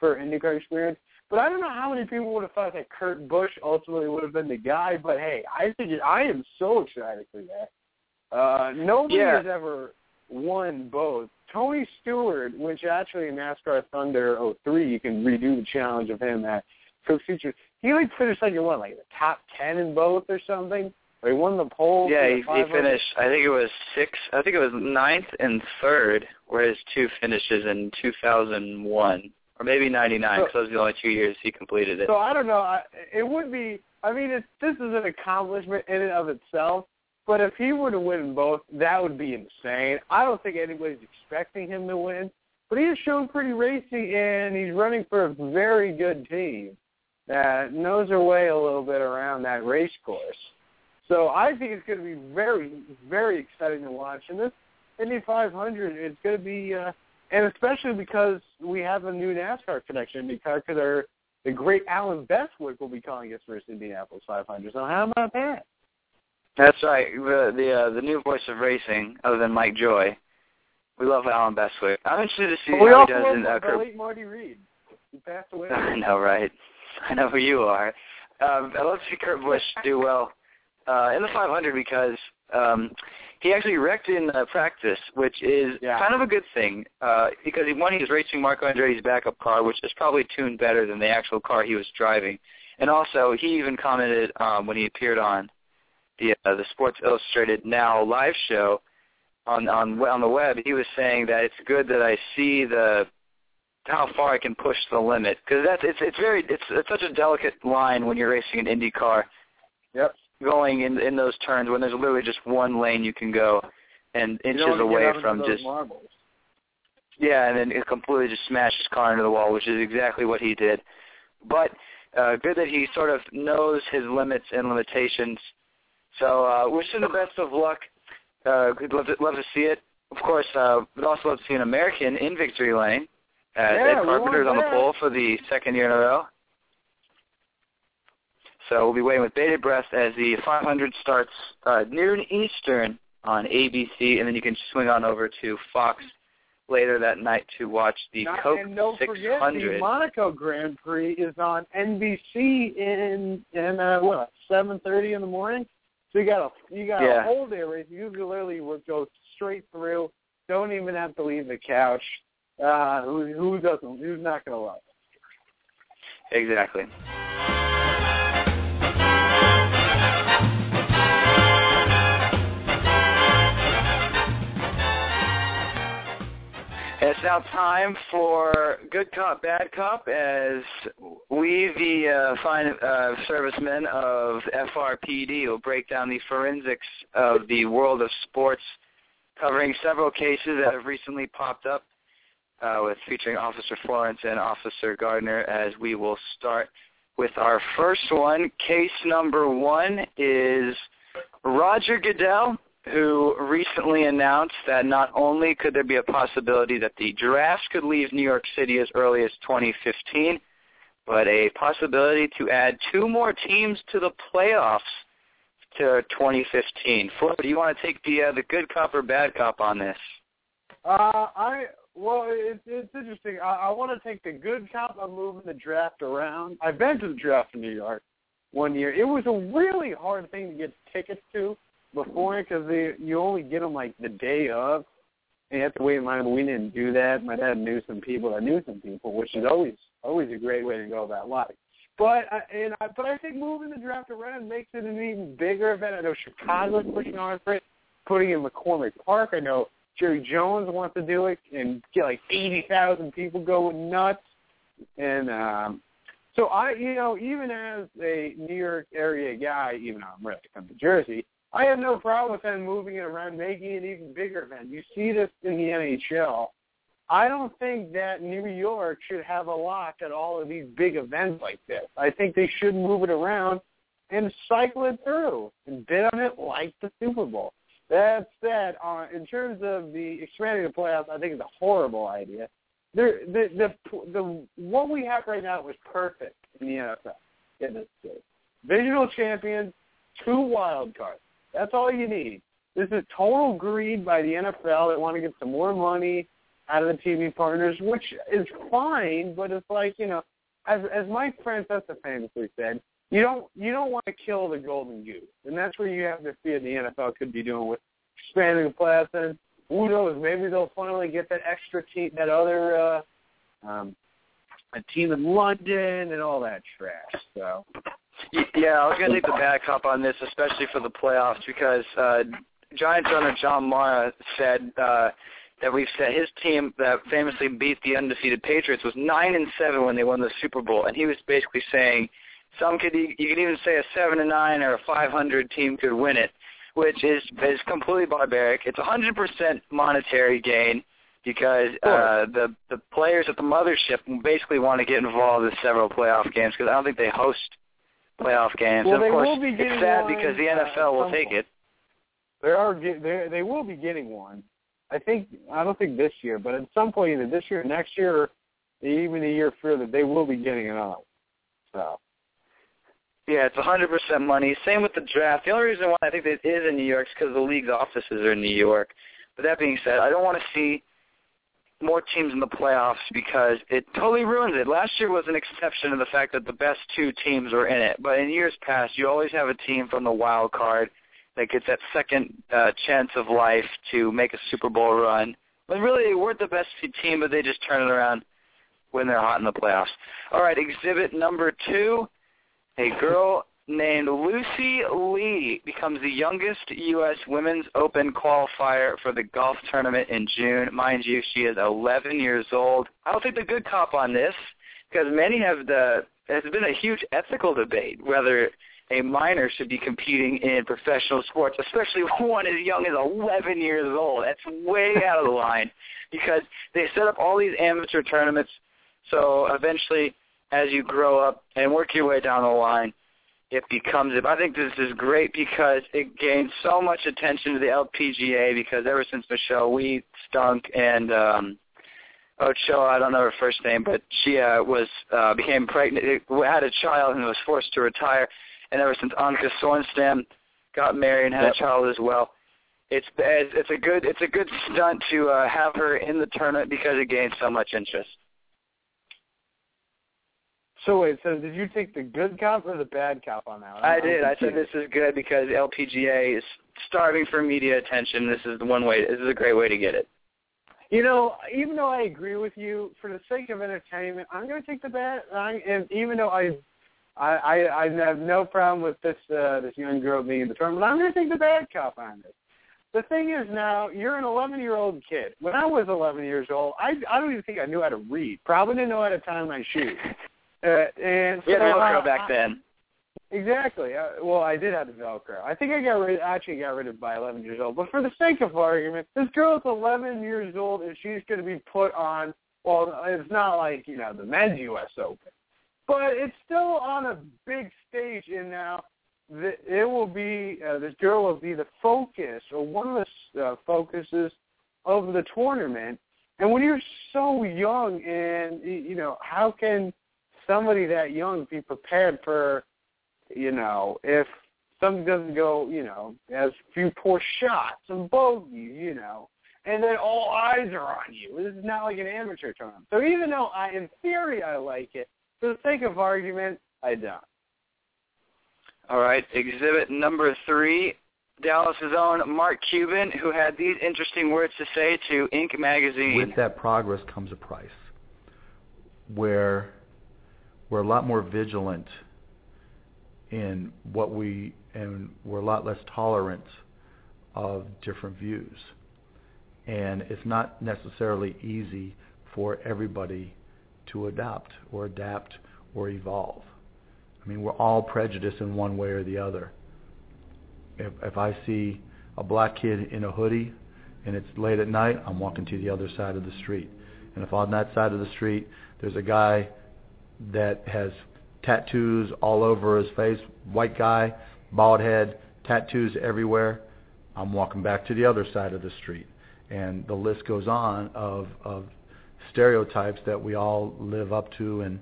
for IndyCar experience. But I don't know how many people would have thought that Kurt Busch ultimately would have been the guy. But hey, I think it, I am so excited for that. Uh, nobody Yeah. has ever won both. Tony Stewart, which actually in NASCAR Thunder 03, you can redo the challenge of him at Cook Features. He like finished like in what, like the top ten in both or something. Or he won the pole. Yeah, he, he finished. I think it was six. I think it was ninth and third were his two finishes in 2001 or maybe 99. So- because those are the only two years he completed it. So I don't know. I, it would be. I mean, it's, this is an accomplishment in and of itself. But if he were to win both, that would be insane. I don't think anybody's expecting him to win. But he has shown pretty racing, and he's running for a very good team that knows their way a little bit around that race course. So I think it's going to be very, very exciting to watch. And this Indy 500 is going to be, uh, and especially because we have a new NASCAR connection because our, the great Allen Bestwick will be calling his first Indianapolis 500. So how about that? That's right. The the, uh, the new voice of racing, other than Mike Joy. We love Allen Bestwick. I'm interested to see we how he does in uh, the late Marty Reid. He passed away. [LAUGHS] I know, right? I know who you are. Um, I love to see Kurt Busch do well uh, in the 500 because um, he actually wrecked in uh, practice, which is Yeah. kind of a good thing uh, because he, one, he was racing Marco Andretti's backup car, which is probably tuned better than the actual car he was driving, and also he even commented um, when he appeared on the uh, the Sports Illustrated Now live show on on on the web. He was saying that it's good that I see the how far I can push the limit because that's it's it's very it's it's such a delicate line when you're racing an Indy car. Yep. Going in in those turns when there's literally just one lane you can go, and inches away from just marbles. yeah, and then it completely just smashed his car into the wall, which is exactly what he did. But uh, good that he sort of knows his limits and limitations. So uh, wish him the best of luck. Uh, we'd love to, love to see it. Of course, uh, we'd also love to see an American in victory lane. Uh, Yeah, Ed Carpenter's on the pole for the second year in a row. So we'll be waiting with bated breath as the 500 starts uh, noon Eastern on ABC, and then you can swing on over to Fox later that night to watch the Not- Coke and don't forget, 600. the Monaco Grand Prix is on NBC in in uh, what seven thirty in the morning. So you got a you got a Yeah. whole day race. You can literally would go straight through. Don't even have to leave the couch. Uh, who who doesn't? Who's not going to love it? Exactly. Now time for Good Cop, Bad Cop, as we, the uh, fine uh, servicemen of FRPD, will break down the forensics of the world of sports, covering several cases that have recently popped up, uh, with featuring Officer Florence and Officer Gardner, as we will start with our first one. Case number one is Roger Goodell, who recently announced that not only could there be a possibility that the draft could leave New York City as early as 2015, but a possibility to add two more teams to the playoffs to 2015. Flo, do you want to take the uh, the good cop or bad cop on this? Uh, I well, it's it's interesting. I, I want to take the good cop of moving the draft around. I've been to the draft in New York one year. It was a really hard thing to get tickets to before because they you only get them like the day of, and you have to wait in line. But we didn't do that. My dad knew some people that knew some people, which is always always a great way to go about life. But I, and I, but I think moving the draft around makes it an even bigger event. I know Chicago's pushing hard for it, putting in McCormick Park. I know Jerry Jones wants to do it and get like eighty thousand people going nuts. And um so I you know, even as a New York area guy, even though I'm ready to come to Jersey, I have no problem with them moving it around, making it even bigger event. You see this in the NHL. I don't think that New York should have a lock at all of these big events like this. I think they should move it around and cycle it through and bid on it like the Super Bowl. That said, uh, in terms of the expanding the playoffs, I think it's a horrible idea. there the the the what we have right now is perfect in the NFL in this state. Divisional champions, two wild cards. That's all you need. This is total greed by the NFL. They want to get some more money out of the TV partners, which is fine, but it's like you know, as as Mike Francesa famously said, you don't you don't want to kill the golden goose, and that's where you have to fear the NFL could be doing with expanding the playoffs. And who knows? Maybe they'll finally get that extra team, that other uh, um, a team in London, and all that trash. So. Yeah, I was going to take the bad cop on this, especially for the playoffs, because uh, Giants owner John Mara said uh, that we've said his team that famously beat the undefeated Patriots was nine and seven when they won the Super Bowl, and he was basically saying some could you could even say a seven and nine or a five hundred team could win it, which is is completely barbaric. It's a hundred percent monetary gain because uh, the the players at the mothership basically want to get involved in several playoff games because I don't think they host playoff games. Well, and of course, will be getting it's sad one, because the NFL will take point. it. They are they they will be getting one. I think I don't think this year, but at some point either this year, or next year, or even a year further, they will be getting another. So Yeah, it's a hundred percent money. Same with the draft. The only reason why I think it is in New York is because the league's offices are in New York. But that being said, I don't want to see more teams in the playoffs because it totally ruins it. Last year was an exception to the fact that the best two teams were in it. But in years past, you always have a team from the wild card that gets that second uh, chance of life to make a Super Bowl run. But really, they weren't the best team, but they just turn it around when they're hot in the playoffs. All right, exhibit number two. A girl named Lucy Li becomes the youngest U.S. Women's Open qualifier for the golf tournament in June. Mind you, she is 11 years old. I'll take the good cop on this because many have the. There's been a huge ethical debate whether a minor should be competing in professional sports, especially [LAUGHS] one as young as 11 years old. That's way [LAUGHS] out of the line because they set up all these amateur tournaments. So eventually, as you grow up and work your way down the line, it becomes. I think this is great because it gains so much attention to the LPGA because ever since Michelle Wie stunk and um, Ochoa, I don't know her first name, but she uh, was uh, became pregnant, had a child, and was forced to retire. And ever since Annika Sorenstam got married and had Yep. a child as well, it's it's it's a good it's a good stunt to uh, have her in the tournament because it gains so much interest. So wait, so did you take the good cop or the bad cop on that? one? I did. I said this is good because LPGA is starving for media attention. This is the one way. This is a great way to get it. You know, even though I agree with you, for the sake of entertainment, I'm going to take the bad. And even though I, I, I, I have no problem with this uh, this young girl being in the tournament, I'm going to take the bad cop on this. The thing is now, you're an 11 year old kid. When I was 11 years old, I I don't even think I knew how to read. Probably didn't know how to tie my shoes. Uh, and We had so, Velcro uh, back then. Exactly. Uh, well, I did have the Velcro. I think I got rid. Actually, got rid of it by 11 years old. But for the sake of argument, this girl is 11 years old, and she's going to be put on. Well, it's not like you know the men's U.S. Open, but it's still on a big stage. And now the, it will be uh, this girl will be the focus or one of the uh, focuses of the tournament. And when you're so young, and you know, how can somebody that young be prepared for you know, if something doesn't go, you know, as few poor shots, some bogeys, you know, and then all eyes are on you. This is not like an amateur tournament. So even though I, in theory, I like it, for the sake of argument, I don't. All right, exhibit number three. Dallas's own Mark Cuban, who had these interesting words to say to Inc. magazine. with that progress comes a price where we're a lot more vigilant in what we and we're a lot less tolerant of different views. And it's not necessarily easy for everybody to adopt or adapt or evolve. I mean we're all prejudiced in one way or the other. If if i see a black kid in a hoodie and it's late at night, I'm walking to the other side of the street. And if on that side of the street there's a guy that has tattoos all over his face, white guy, bald head, tattoos everywhere, I'm walking back to the other side of the street. And the list goes on of of stereotypes that we all live up to and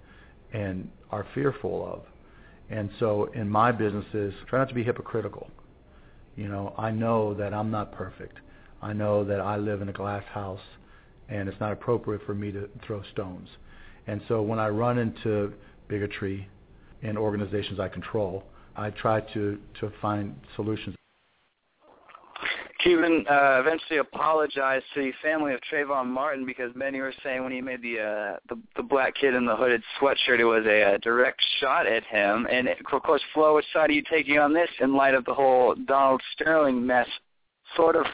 and are fearful of. And so in my businesses, try not to be hypocritical. You know, I know that I'm not perfect. I know that I live in a glass house and it's not appropriate for me to throw stones. And so when I run into bigotry in organizations I control, I try to, to find solutions. Cuban uh, eventually apologized to the family of Trayvon Martin because many were saying when he made the uh, the, the black kid in the hooded sweatshirt, it was a, a direct shot at him. And of course, Flo, which side are you taking on this in light of the whole Donald Sterling mess, sort of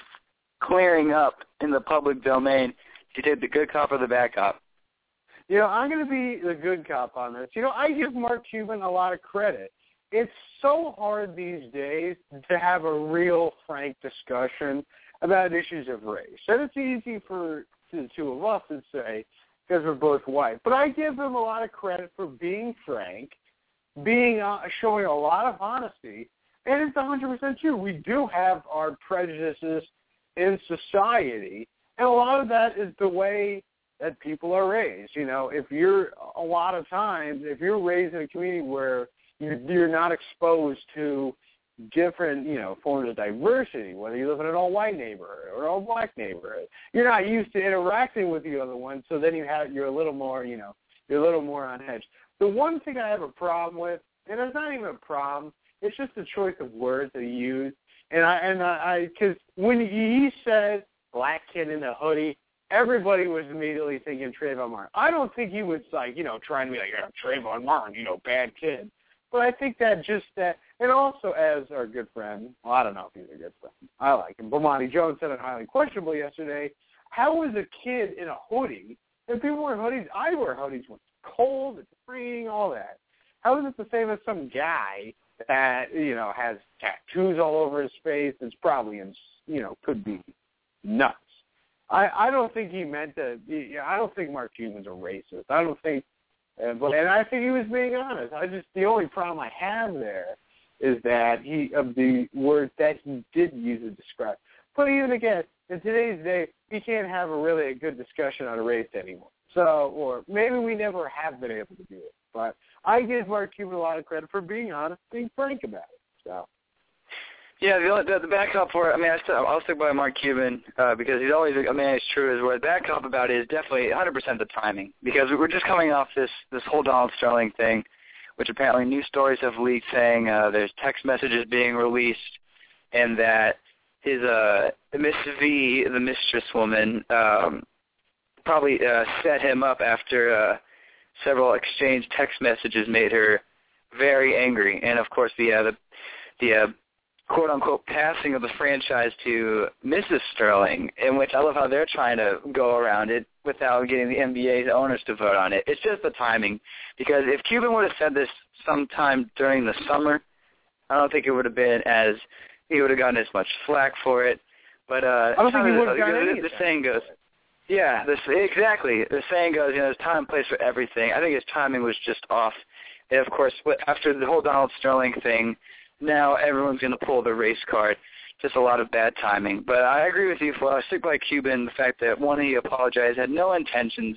clearing up in the public domain? Do you take the good cop or the bad cop? You know, I'm going to be the good cop on this. You know, I give Mark Cuban a lot of credit it's so hard these days to have a real frank discussion about issues of race. And it's easy for the two of us to say because we're both white. But I give him a lot of credit for being frank, being uh, showing a lot of honesty, and it's 100% true. We do have our prejudices in society, and a lot of that is the way that people are raised. You know, if you're a lot of times, if you're raised in a community where you're, not exposed to different, you know, forms of diversity, whether you live in an all-white neighborhood or an all-black neighborhood. You're not used to interacting with the other one, so then you have you're a little more, you know, you're a little more on edge. The one thing I have a problem with, and it's not even a problem, it's just the choice of words that he used. And I and I because when he said black kid in a hoodie, everybody was immediately thinking Trayvon Martin. I don't think he was like, you know, trying to be like, yeah, Trayvon Martin, you know, bad kid. But I think that just that, and also as our good friend, well, I don't know if he's a good friend. I like him. Bomani Jones said it highly questionable yesterday. How was a kid in a hoodie? And people wear hoodies. I wear hoodies when it's cold, it's raining, all that. How is it the same as some guy that you know has tattoos all over his face? That's probably in, you know could be nuts. I I don't think he meant to. I don't think Mark Cuban's a racist. I don't think and, but, and I think he was being honest. I just the only problem I have there is that he of the words that he did use to describe. But even again, in today's day, he can't have a really a good discussion on race anymore. So, or maybe we never have been able to do it. But I give Mark Cuban a lot of credit for being honest, being frank about it. So. Yeah, the, the, the backup for it, I mean, I still, I'll stick by Mark Cuban uh, because he's always a man. It's true. Is where the backup about it is definitely 100% the timing because we're just coming off this this whole Donald Sterling thing, which apparently news stories have leaked saying uh, there's text messages being released, and that his uh Miss V, the mistress woman, um, probably uh, set him up after uh, several exchanged text messages made her very angry, and of course the uh, the the uh, quote unquote passing of the franchise to Mrs. Sterling, in which I love how they're trying to go around it without getting the NBA's owners to vote on it. It's just the timing. Because if Cuban would have said this sometime during the summer, I don't think it would have been as he would have gotten as much flack for it. But uh I don't think he would have gotten the, the saying goes yeah, this exactly. The saying goes, you know, there's time and place for everything. I think his timing was just off. And of course, after the whole Donald Sterling thing, now everyone's going to pull the race card. Just a lot of bad timing. But I agree with you, Flo. I stick by Cuban. The fact that one, he apologized, had no intentions,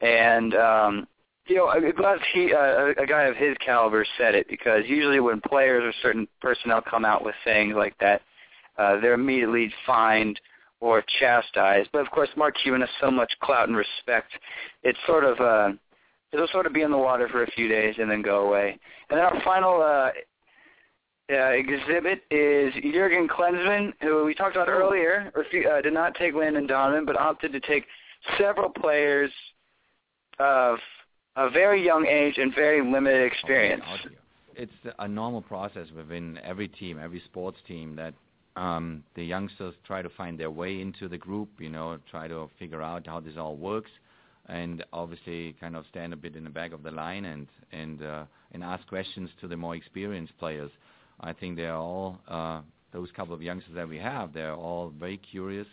and um, you know, I'm glad he, uh, a guy of his caliber said it because usually when players or certain personnel come out with things like that, uh, they're immediately fined or chastised. But of course, Mark Cuban has so much clout and respect. It's sort of uh, it'll sort of be in the water for a few days and then go away. And then our final uh, uh, exhibit is Jurgen Klinsmann, who we talked about earlier, uh, did not take Landon Donovan, but opted to take several players of a very young age and very limited experience. It's a normal process within every team, every sports team, that um, the youngsters try to find their way into the group, you know, try to figure out how this all works, and obviously kind of stand a bit in the back of the line and and uh, and ask questions to the more experienced players. I think they're all uh, those couple of youngsters that we have. They're all very curious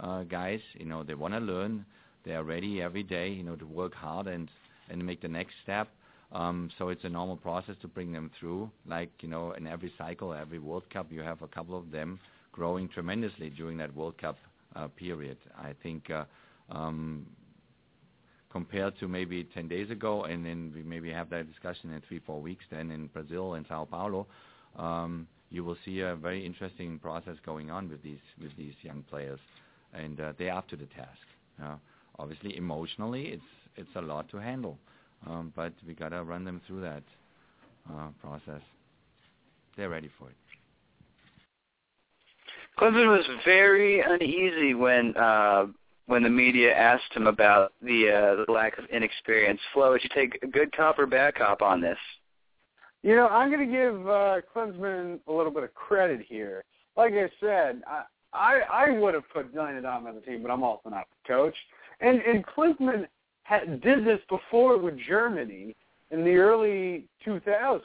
uh, guys. You know, they want to learn. They are ready every day. You know, to work hard and and make the next step. Um, so it's a normal process to bring them through. Like you know, in every cycle, every World Cup, you have a couple of them growing tremendously during that World Cup uh, period. I think uh, um, compared to maybe 10 days ago, and then we maybe have that discussion in three, four weeks then in Brazil and Sao Paulo, um, you will see a very interesting process going on with these with these young players, and uh, they're up to the task. Uh, obviously, emotionally, it's it's a lot to handle, um, but we gotta run them through that uh, process. They're ready for it. Klinsmann was very uneasy when uh, when the media asked him about the uh, the lack of inexperience. Flo, would you take a good cop or bad cop on this? You know, I'm going to give uh, Klinsmann a little bit of credit here. Like I said, I I, I would have put Donovan on the team, but I'm also not the coach. And and Klinsmann had, did this before with Germany in the early 2000s,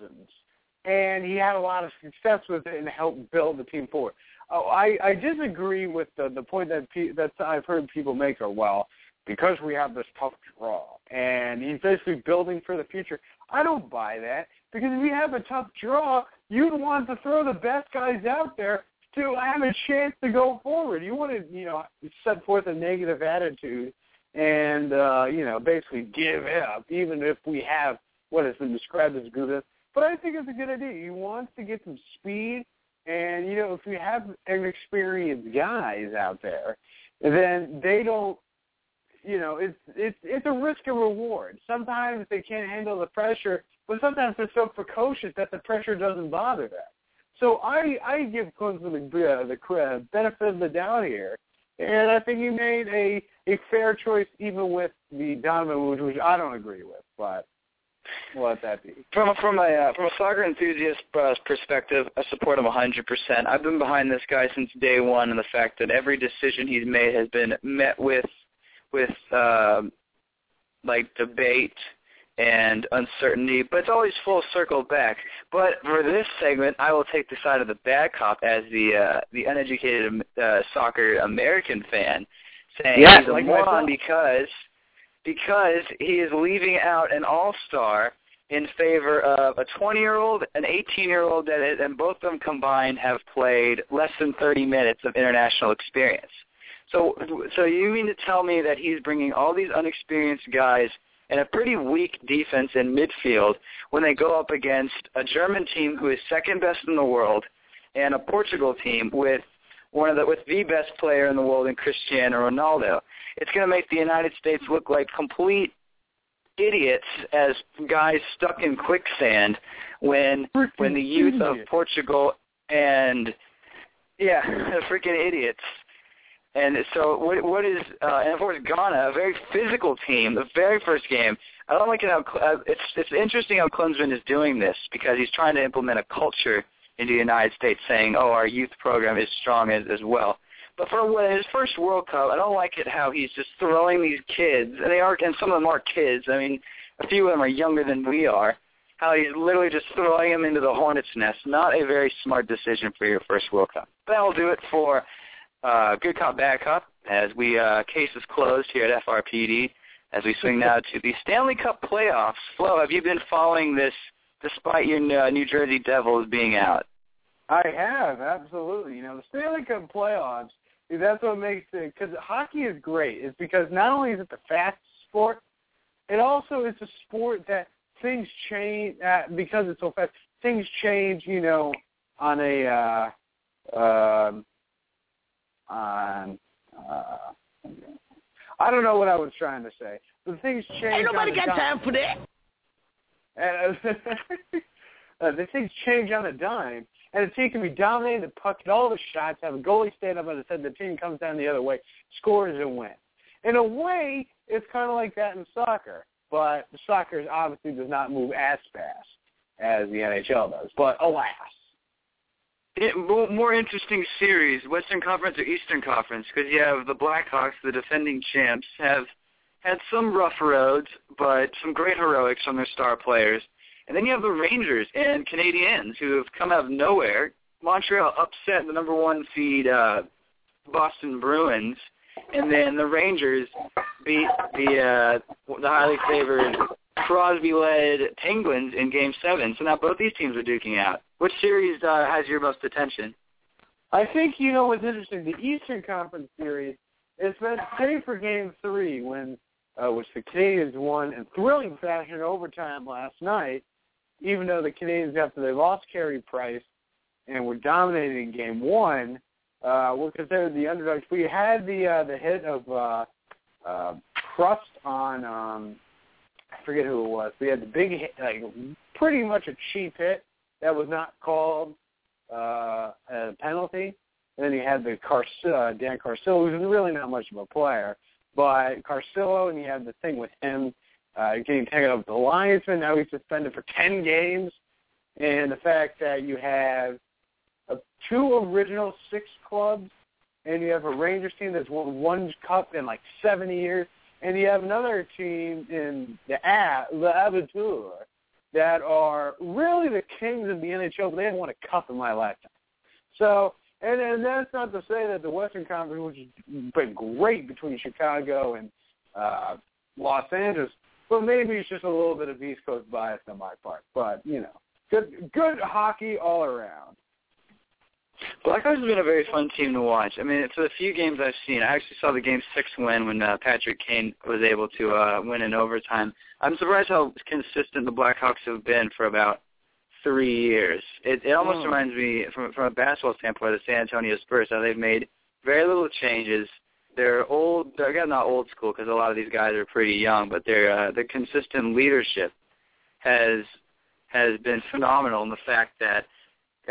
and he had a lot of success with it and helped build the team forward. Oh, I, I disagree with the the point that pe- that I've heard people make. Are well, because we have this tough draw, and he's basically building for the future. I don't buy that because if you have a tough draw, you'd want to throw the best guys out there to have a chance to go forward. You want to, you know, set forth a negative attitude and uh, you know, basically give up, even if we have what has been described as good. But I think it's a good idea. You want to get some speed, and you know, if you have inexperienced guys out there, then they don't. You know, it's it's it's a risk and reward. Sometimes they can't handle the pressure, but sometimes they're so precocious that the pressure doesn't bother them. So I I give Klinsmann the uh, the benefit of the doubt here, and I think he made a a fair choice even with the Donovan which, which I don't agree with, but let that be. From from a uh, from a soccer enthusiast uh, perspective, I support him 100%. I've been behind this guy since day one, and the fact that every decision he's made has been met with with uh, like debate and uncertainty, but it's always full circle back. But for this segment, I will take the side of the bad cop as the uh, the uneducated uh, soccer American fan, saying yeah, he's a like moron because because he is leaving out an all-star in favor of a 20-year-old, an 18-year-old, that is, and both of them combined have played less than 30 minutes of international experience. So, so you mean to tell me that he's bringing all these unexperienced guys and a pretty weak defense in midfield when they go up against a German team who is second best in the world and a Portugal team with one of the with the best player in the world in Cristiano Ronaldo. It's going to make the United States look like complete idiots as guys stuck in quicksand when when the youth of Portugal and yeah, [LAUGHS] freaking idiots and so what what is uh, and of course Ghana, a very physical team, the very first game. I don't like it how uh, it's it's interesting how Klinsmann is doing this because he's trying to implement a culture into the United States, saying, "Oh, our youth program is strong as as well." But for what, his first World Cup, I don't like it how he's just throwing these kids, and they are, and some of them are kids. I mean, a few of them are younger than we are. How he's literally just throwing them into the hornet's nest. Not a very smart decision for your first World Cup. That'll do it for uh, good cop, bad cop, as we uh, case is closed here at FRPD. As we swing now to the Stanley Cup playoffs. Flo, have you been following this despite your uh, New Jersey Devils being out? I have absolutely. You know, the Stanley Cup playoffs. That's what makes it because hockey is great. Is because not only is it the fast sport, it also is a sport that things change uh, because it's so fast. Things change, you know, on a uh, uh, on uh, I don't know what I was trying to say. The things change. Ain't nobody got time for that. And, [LAUGHS] uh, uh, the things change on a dime, and the team can be dominating the puck, get all the shots, have a goalie stand up on the head, the team comes down the other way, scores and wins. In a way, it's kind of like that in soccer, but soccer obviously does not move as fast as the NHL does. But alas, more interesting series, Western Conference or Eastern Conference, because you have the Blackhawks, the defending champs, have had some rough roads, but some great heroics from their star players. And then you have the Rangers and Canadiens, who have come out of nowhere. Montreal upset the number one seed uh, Boston Bruins, and then the Rangers beat the uh, the highly favored Crosby-led Penguins in Game Seven. So now both these teams are duking out. Which series uh, has your most attention? I think you know what's interesting. The Eastern Conference series is meant save for Game Three when uh, which the Canadiens won in thrilling fashion overtime last night, even though the Canadiens, after they lost Carey Price and were dominating in game one, uh, were considered the underdogs. We had the uh, the hit of uh, uh, Prust on um, forget who it was. We had the big like pretty much a cheap hit that was not called uh, a penalty. And then you had the Car- uh, Dan Carcillo, who's really not much of a player, but Carcillo, and you had the thing with him uh, getting taken up with the linesman. Now he's suspended for ten games, and the fact that you have uh, two original six clubs, and you have a Rangers team that's won one cup in like seven years, and you have another team in the A, the Aventur that are really the kings of the NHL, but they haven't won a cup in my lifetime. So, and and that's not to say that the Western Conference, which has been great between Chicago and uh, Los Angeles, but maybe it's just a little bit of East Coast bias on my part. But you know, good good hockey all around. Blackhawks has been a very fun team to watch. I mean, for the few games I've seen, I actually saw the game six win when uh, Patrick Kane was able to uh, win in overtime. I'm surprised how consistent the Blackhawks have been for about three years. It, it almost Mm. reminds me, from from a basketball standpoint, of the San Antonio Spurs. How they've made very little changes. They're old. They're again not old school because a lot of these guys are pretty young, but their uh, the consistent leadership has has been phenomenal. In the fact that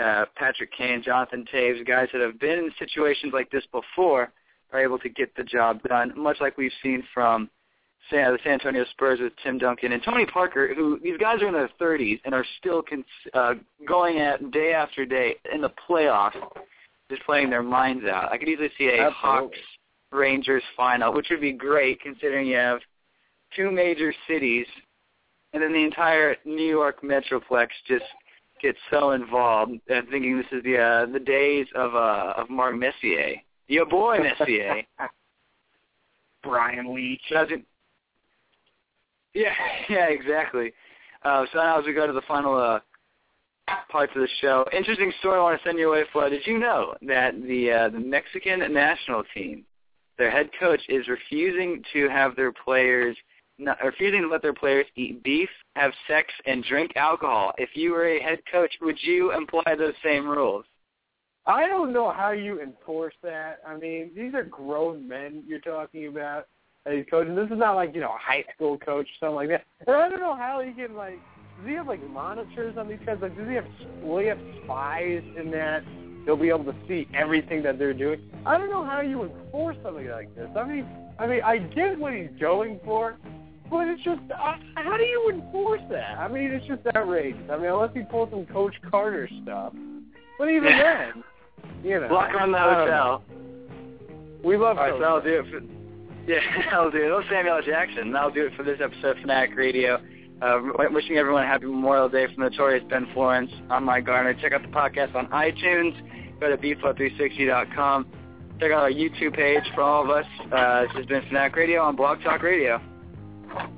uh, Patrick Kane, Jonathan Toews, guys that have been in situations like this before, are able to get the job done, much like we've seen from San, the San Antonio Spurs with Tim Duncan and Tony Parker, who these guys are in their 30s and are still cons- uh, going at day after day in the playoffs, just playing their minds out. I could easily see a Absolutely. Hawks Rangers final, which would be great considering you have two major cities, and then the entire New York metroplex just gets so involved and thinking this is the uh, the days of uh, of Mark Messier, your boy Messier. [LAUGHS] Brian Leetch. Doesn't. Yeah, [LAUGHS] yeah, exactly. Uh, so now as we go to the final uh, parts of the show, interesting story I want to send you away for. Did you know that the uh, the Mexican national team, their head coach is refusing to have their players not, refusing to let their players eat beef, have sex, and drink alcohol. If you were a head coach, would you imply those same rules? I don't know how you enforce that. I mean, these are grown men you're talking about as coaches. This is not like, you know, a high school coach or something like that. And I don't know how you can, like, does he have, like, monitors on these guys? Like, does he have, will he have spies in that they'll be able to see everything that they're doing? I don't know how you enforce something like this. I mean, I mean, I get what he's going for, but it's just, uh, how do you enforce that? I mean, it's just outrageous. I mean, unless he pulls some Coach Carter stuff. But even Yeah. then, you know. Block on the hotel. We love All right, so that'll do it for. [LAUGHS] Yeah, [LAUGHS] that'll do it. No Samuel. Jackson. That'll do it for this episode of Fanatic Radio. Uh, wishing everyone a happy Memorial Day from Notorious Ben Florence. I'm Mike Garner. Check out the podcast on iTunes. Go to bflow360.com. Check out our YouTube page for all of us. Uh, this has been Fanatic Radio on Blog Talk Radio. Thank you.